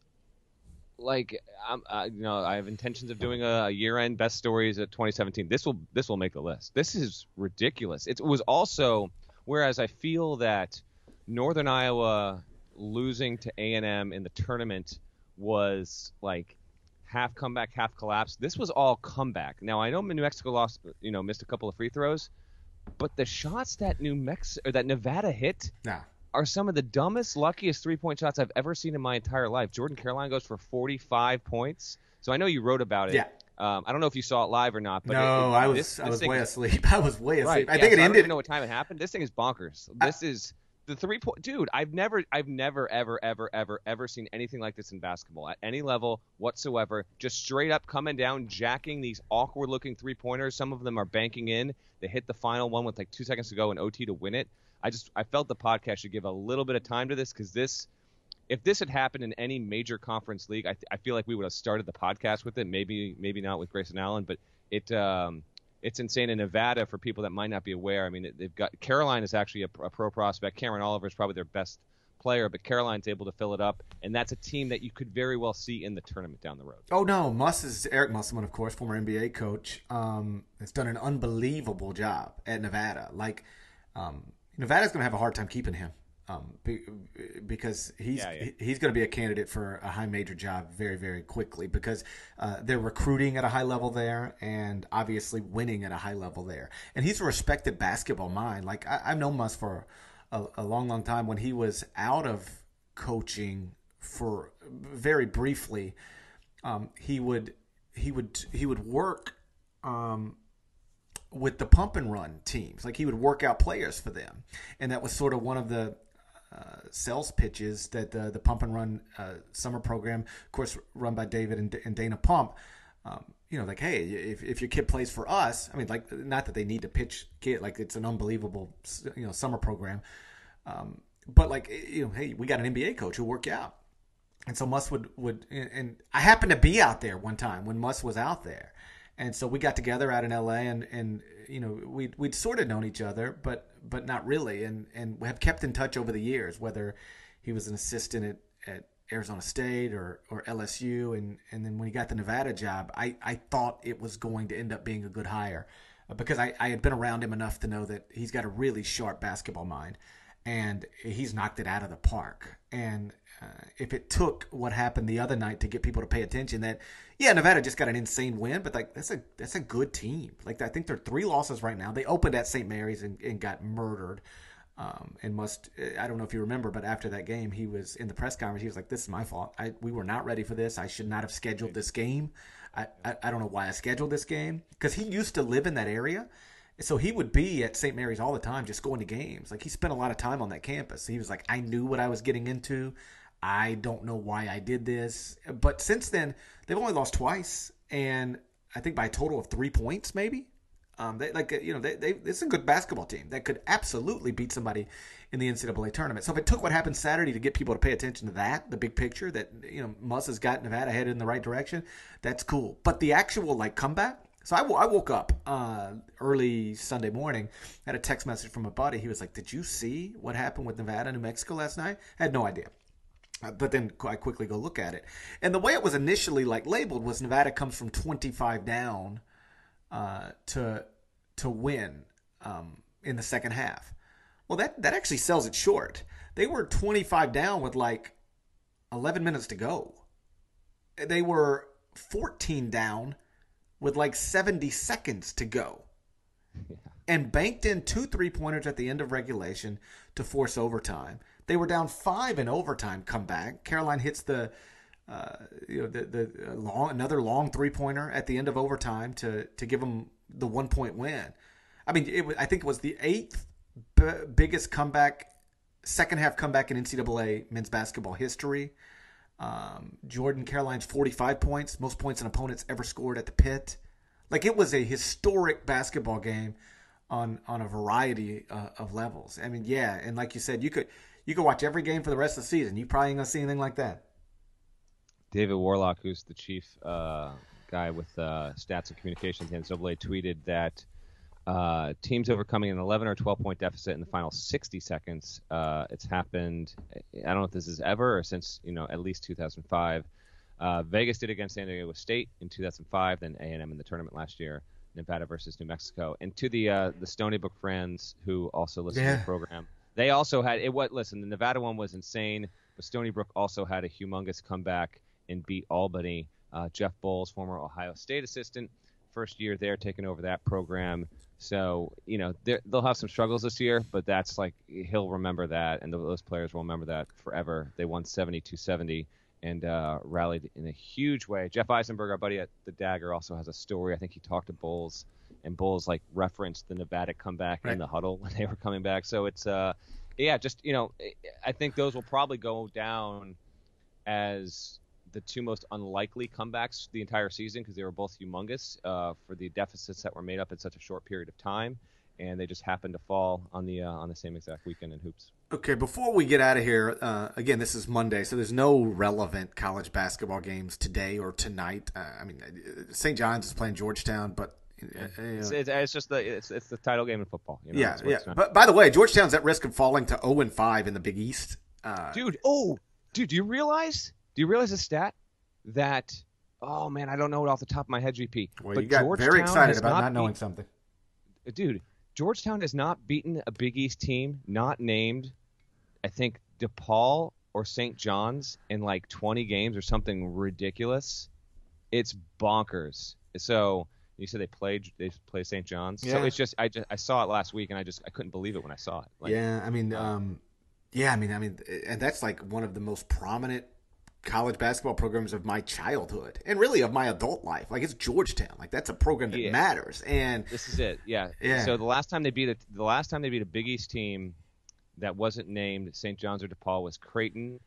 B: like I'm, uh, you know, I have intentions of doing a, a, year-end best stories at 2017. This will this will make the list. This is ridiculous. It was also whereas I feel that Northern Iowa losing to A&M in the tournament was like half comeback, half collapse. This was all comeback. Now I know New Mexico lost, you know, missed a couple of free throws, but the shots that New Mexico or that Nevada hit,
A: nah
B: are some of the dumbest, luckiest three point shots I've ever seen in my entire life. Jordan Caroline goes for 45 points. So I know you wrote about it.
A: Yeah.
B: Um, I don't know if you saw it live or not. But
A: no,
B: it,
A: it, I was this, I was way is, asleep. [LAUGHS] I was way asleep.
B: Right,
A: I think
B: it
A: so ended.
B: I don't even know what time it happened. This thing is bonkers. This I, is the three point dude i've never i've never ever ever ever ever seen anything like this in basketball at any level whatsoever just straight up coming down jacking these awkward looking three pointers some of them are banking in they hit the final one with like two seconds to go in ot to win it I just I felt the podcast should give a little bit of time to this because this, if this had happened in any major conference league, I, th- I feel like we would have started the podcast with it. Maybe maybe not with Grayson Allen, but it um, it's insane in Nevada for people that might not be aware. I mean, they've got Caroline is actually a, a pro prospect. Cameron Oliver is probably their best player, but Caroline's able to fill it up, and that's a team that you could very well see in the tournament down the road.
A: Oh no, Muss is Eric Musselman, of course, former NBA coach, um, has done an unbelievable job at Nevada. Like, um, Nevada's going to have a hard time keeping him um, because he's yeah, yeah. he's going to be a candidate for a high major job very very quickly because uh, they're recruiting at a high level there and obviously winning at a high level there. And he's a respected basketball mind. Like I, have known Muss for a, a long long time. When he was out of coaching for very briefly, um, he would he would he would work um, with the pump and run teams. Like he would work out players for them, and that was sort of one of the uh, sales pitches that the the pump and run uh, summer program, of course, run by David and, and Dana Pump. Um, you know, like, hey, if, if your kid plays for us, I mean, like, not that they need to pitch kid, like, it's an unbelievable, you know, summer program. Um, but like, you know, hey, we got an NBA coach who work you out. And so Muss would, would, and I happened to be out there one time when Muss was out there and so we got together out in LA and and you know we we'd sort of known each other but but not really and and have kept in touch over the years whether he was an assistant at, at Arizona State or or LSU and and then when he got the Nevada job I I thought it was going to end up being a good hire uh, because I I had been around him enough to know that he's got a really sharp basketball mind and he's knocked it out of the park. And if it took what happened the other night to get people to pay attention, that yeah, Nevada just got an insane win, but like that's a that's a good team. Like I think they're three losses right now. They opened at St. Mary's and, and got murdered. Um, and Muss I don't know if you remember, but after that game, he was in the press conference. He was like, "This is my fault. I, we were not ready for this. I should not have scheduled this game. I, I, I don't know why I scheduled this game because he used to live in that area, so he would be at St. Mary's all the time, just going to games. Like he spent a lot of time on that campus. He was like, I knew what I was getting into. I don't know why I did this, but since then they've only lost twice, and I think by a total of three points, maybe. Um, they like you know they, they it's a good basketball team that could absolutely beat somebody in the NCAA tournament. So if it took what happened Saturday to get people to pay attention to that, the big picture that you know Muss has got Nevada headed in the right direction, that's cool. But the actual like comeback. So I, I woke up uh, early Sunday morning, had a text message from a buddy. He was like, "Did you see what happened with Nevada, New Mexico last night?" I had no idea. But then I quickly go look at it, and the way it was initially like labeled was Nevada comes from 25 down uh, to to win um, in the second half. Well, that that actually sells it short. They were 25 down with like 11 minutes to go. They were 14 down with like 70 seconds to go. [LAUGHS] Yeah. And banked in two three pointers at the end of regulation to force overtime. They were down five in overtime. Come back. Caroline hits the uh, you know the the uh, long another long three pointer at the end of overtime to to give them the one point win. I mean, it was, I think it was the eighth b- biggest comeback, second half comeback in NCAA men's basketball history. Um, Jordan Caroline's 45 points, most points an opponent's ever scored at the pit. Like it was a historic basketball game on on a variety uh, of levels. I mean, yeah, and like you said, you could you could watch every game for the rest of the season. You probably ain't gonna see anything like that.
B: David Worlock, who's the chief uh, guy with uh, stats and communications at NCAA, tweeted that uh, teams overcoming an 11 or 12 point deficit in the final 60 seconds. Uh, it's happened. I don't know if this is ever or since you know at least 2005. Uh, Vegas did against San Diego State in 2005, then A&M in the tournament last year. Nevada versus New Mexico. And to the uh, the Stony Brook friends who also listen yeah. to the program, they also had it. What listen, the Nevada one was insane, but Stony Brook also had a humongous comeback and beat Albany. Uh, Jeff Boals, former Ohio State assistant, first year there, taking over that program. So you know they'll have some struggles this year, but that's like he'll remember that, and those players will remember that forever. They won 72-70 and uh, rallied in a huge way. Jeff Eisenberg, our buddy at the Dagger, also has a story. I think he talked to Boals, and Boals like referenced the Nevada comeback right. in the huddle [LAUGHS] when they were coming back. So it's uh, yeah, just you know, I think those will probably go down as the two most unlikely comebacks the entire season because they were both humongous uh, for the deficits that were made up in such a short period of time, and they just happened to fall on the uh, on the same exact weekend in hoops.
A: Okay, before we get out of here, uh, again, this is Monday, so there's no relevant college basketball games today or tonight. Uh, I mean, St. John's is playing Georgetown, but
B: uh, it's, it's, it's, just the it's, it's the title game in football.
A: You know, yeah, yeah. But by the way, Georgetown's at risk of falling to 0 and 5 in the Big East.
B: Uh, dude, oh, dude, do you realize do you realize a stat that? Oh man, I don't know it off the top of my head, GP.
A: Well, but you got very excited about not, not knowing something.
B: Dude, Georgetown has not beaten a Big East team not named, I think DePaul or St. John's in like 20 games or something ridiculous. It's bonkers. So you said they played they play St. John's. Yeah. So it's just I just I saw it last week and I just I couldn't believe it when I saw it.
A: Like, yeah, I mean, um, yeah, I mean, I mean, and that's like one of the most prominent college basketball programs of my childhood and really of my adult life. Like it's Georgetown. Like that's a program that yeah. matters. And
B: this is it. Yeah. Yeah. So the last time they beat a, the last time they beat a Big East team that wasn't named St. John's or DePaul was Creighton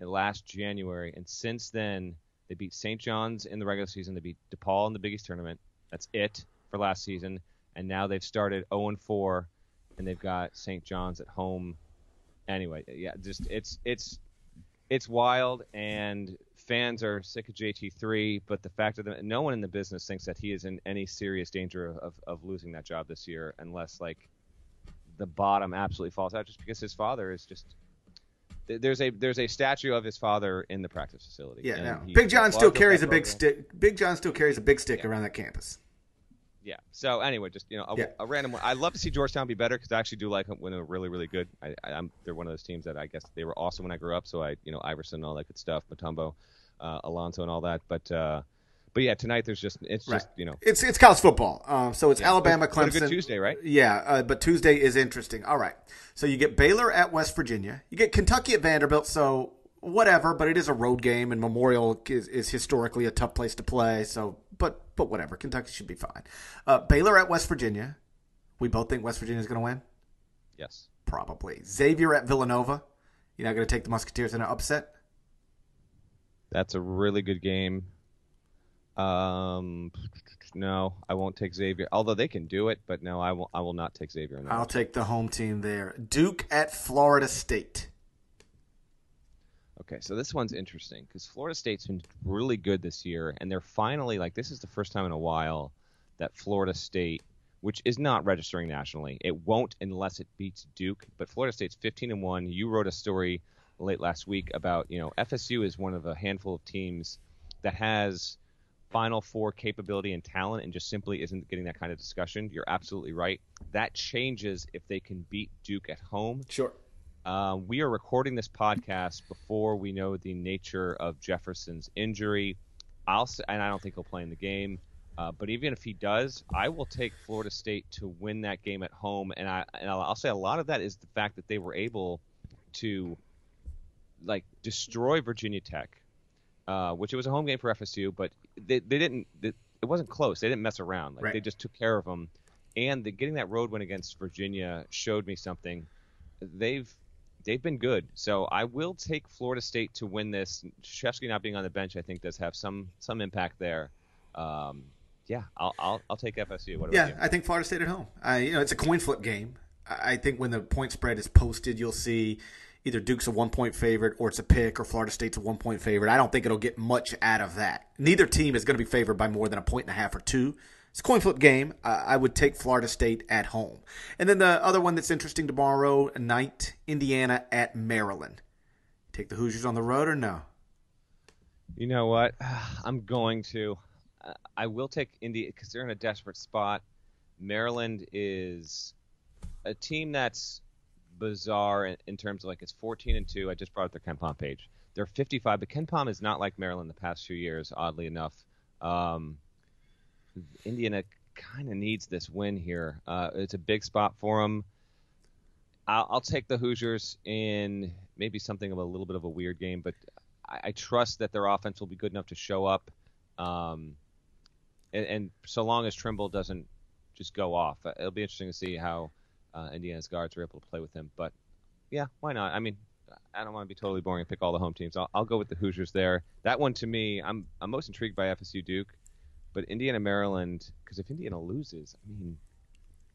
B: last January, and since then they beat St. John's in the regular season. They beat DePaul in the Big East tournament. That's it for last season. And now they've started 0 and 4, and they've got St. John's at home. Anyway, yeah, just it's it's it's wild, and fans are sick of JT3. But the fact that no one in the business thinks that he is in any serious danger of, of losing that job this year, unless like the bottom absolutely falls out, just because his father is just there's a there's a statue of his father in the practice facility.
A: Yeah, no. Big John still carries a big stick. Big John still carries a big stick yeah. around that campus.
B: Yeah. So anyway, just you know, a,
A: Yeah.
B: a random one. I love to see Georgetown be better because I actually do like them when they're really, really good. I, I'm they're one of those teams that I guess they were awesome when I grew up. So I, you know, Iverson and all that good stuff, Mutombo, uh, Alonzo and all that. But uh, but yeah, tonight there's just it's just you know
A: It's it's college football. Um, so it's Alabama, Clemson.
B: What a good Tuesday, right?
A: Yeah, uh, but Tuesday is interesting. All right. So you get Baylor at West Virginia. You get Kentucky at Vanderbilt. So whatever, but it is a road game, and Memorial is, is historically a tough place to play. So, but but whatever. Kentucky should be fine. Uh, Baylor at West Virginia. We both think West Virginia is going to win.
B: Yes.
A: Probably. Xavier at Villanova. You're not going to take the Musketeers in an upset.
B: That's a really good game. Um, no, I won't take Xavier. Although they can do it, but no, I will. I will not take Xavier.
A: I'll take the home team there. Duke at Florida State.
B: Okay, so this one's interesting because Florida State's been really good this year, and they're finally like this is the first time in a while that Florida State, which is not registering nationally, it won't unless it beats Duke. But Florida State's 15 and one. You wrote a story late last week about you know FSU is one of a handful of teams that has Final Four capability and talent, and just simply isn't getting that kind of discussion. You're absolutely right. That changes if they can beat Duke at home.
A: Sure.
B: Uh, we are recording this podcast before we know the nature of Jefferson's injury. I'll and I don't think he'll play in the game. Uh, but even if he does, I will take Florida State to win that game at home. And I and I'll, I'll say a lot of that is the fact that they were able to like destroy Virginia Tech, uh, which it was a home game for FSU, but they, they didn't. It wasn't close. They didn't mess around. Like
A: Right.
B: they just took care of them. And the, getting that road win against Virginia showed me something. They've they've been good. So I will take Florida State to win this. Shevsky not being on the bench, I think, does have some some impact there. Um, yeah, I'll, I'll I'll take FSU. What
A: Yeah? I think Florida State at home. I, you know, it's a coin flip game. I I think when the point spread is posted, you'll see either Duke's a one point favorite or it's a pick, or Florida State's a one point favorite. I don't think it'll get much out of that. Neither team is going to be favored by more than a point and a half or two. It's a coin flip game. I would take Florida State at home. And then the other one that's interesting tomorrow night, Indiana at Maryland. Take the Hoosiers on the road or no?
B: You know what? [SIGHS] I'm going to. Uh, I will take Indy because they're in a desperate spot. Maryland is a team that's bizarre in, in terms of like it's 14 and two. I just brought up their KenPom page. They're 55, but KenPom is not like Maryland the past few years. Oddly enough, um, Indiana kind of needs this win here. Uh, it's a big spot for them. I'll, I'll take the Hoosiers in maybe something of a little bit of a weird game, but I, I trust that their offense will be good enough to show up. Um, and, and so long as Trimble doesn't just go off, uh, it'll be interesting to see how uh, Indiana's guards are able to play with him. But yeah, why not? I mean, I don't want to be totally boring and pick all the home teams. I'll, I'll go with the Hoosiers there. That one to me, I'm I'm most intrigued by FSU Duke, but Indiana Maryland because if Indiana loses, I mean,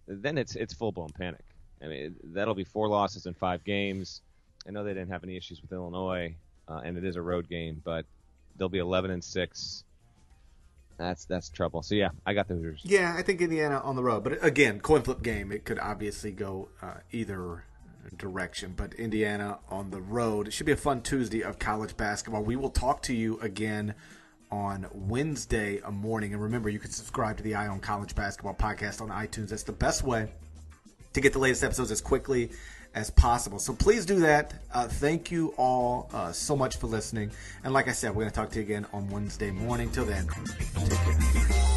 B: then it's it's full blown panic. I mean, that'll be four losses in five games. I know they didn't have any issues with Illinois, uh, and it is a road game, but they'll be 11 and six. That's that's trouble. So yeah, I got the Hoosiers.
A: Yeah, I think Indiana on the road, but again, coin flip game. It could obviously go uh, either direction, but Indiana on the road. It should be a fun Tuesday of college basketball. We will talk to you again on Wednesday morning, and remember, you can subscribe to the Eye on College Basketball podcast on iTunes. That's the best way to get the latest episodes as quickly as possible. So please do that. Uh, thank you all uh, so much for listening. And like I said, we're going to talk to you again on Wednesday morning. Till then, take care.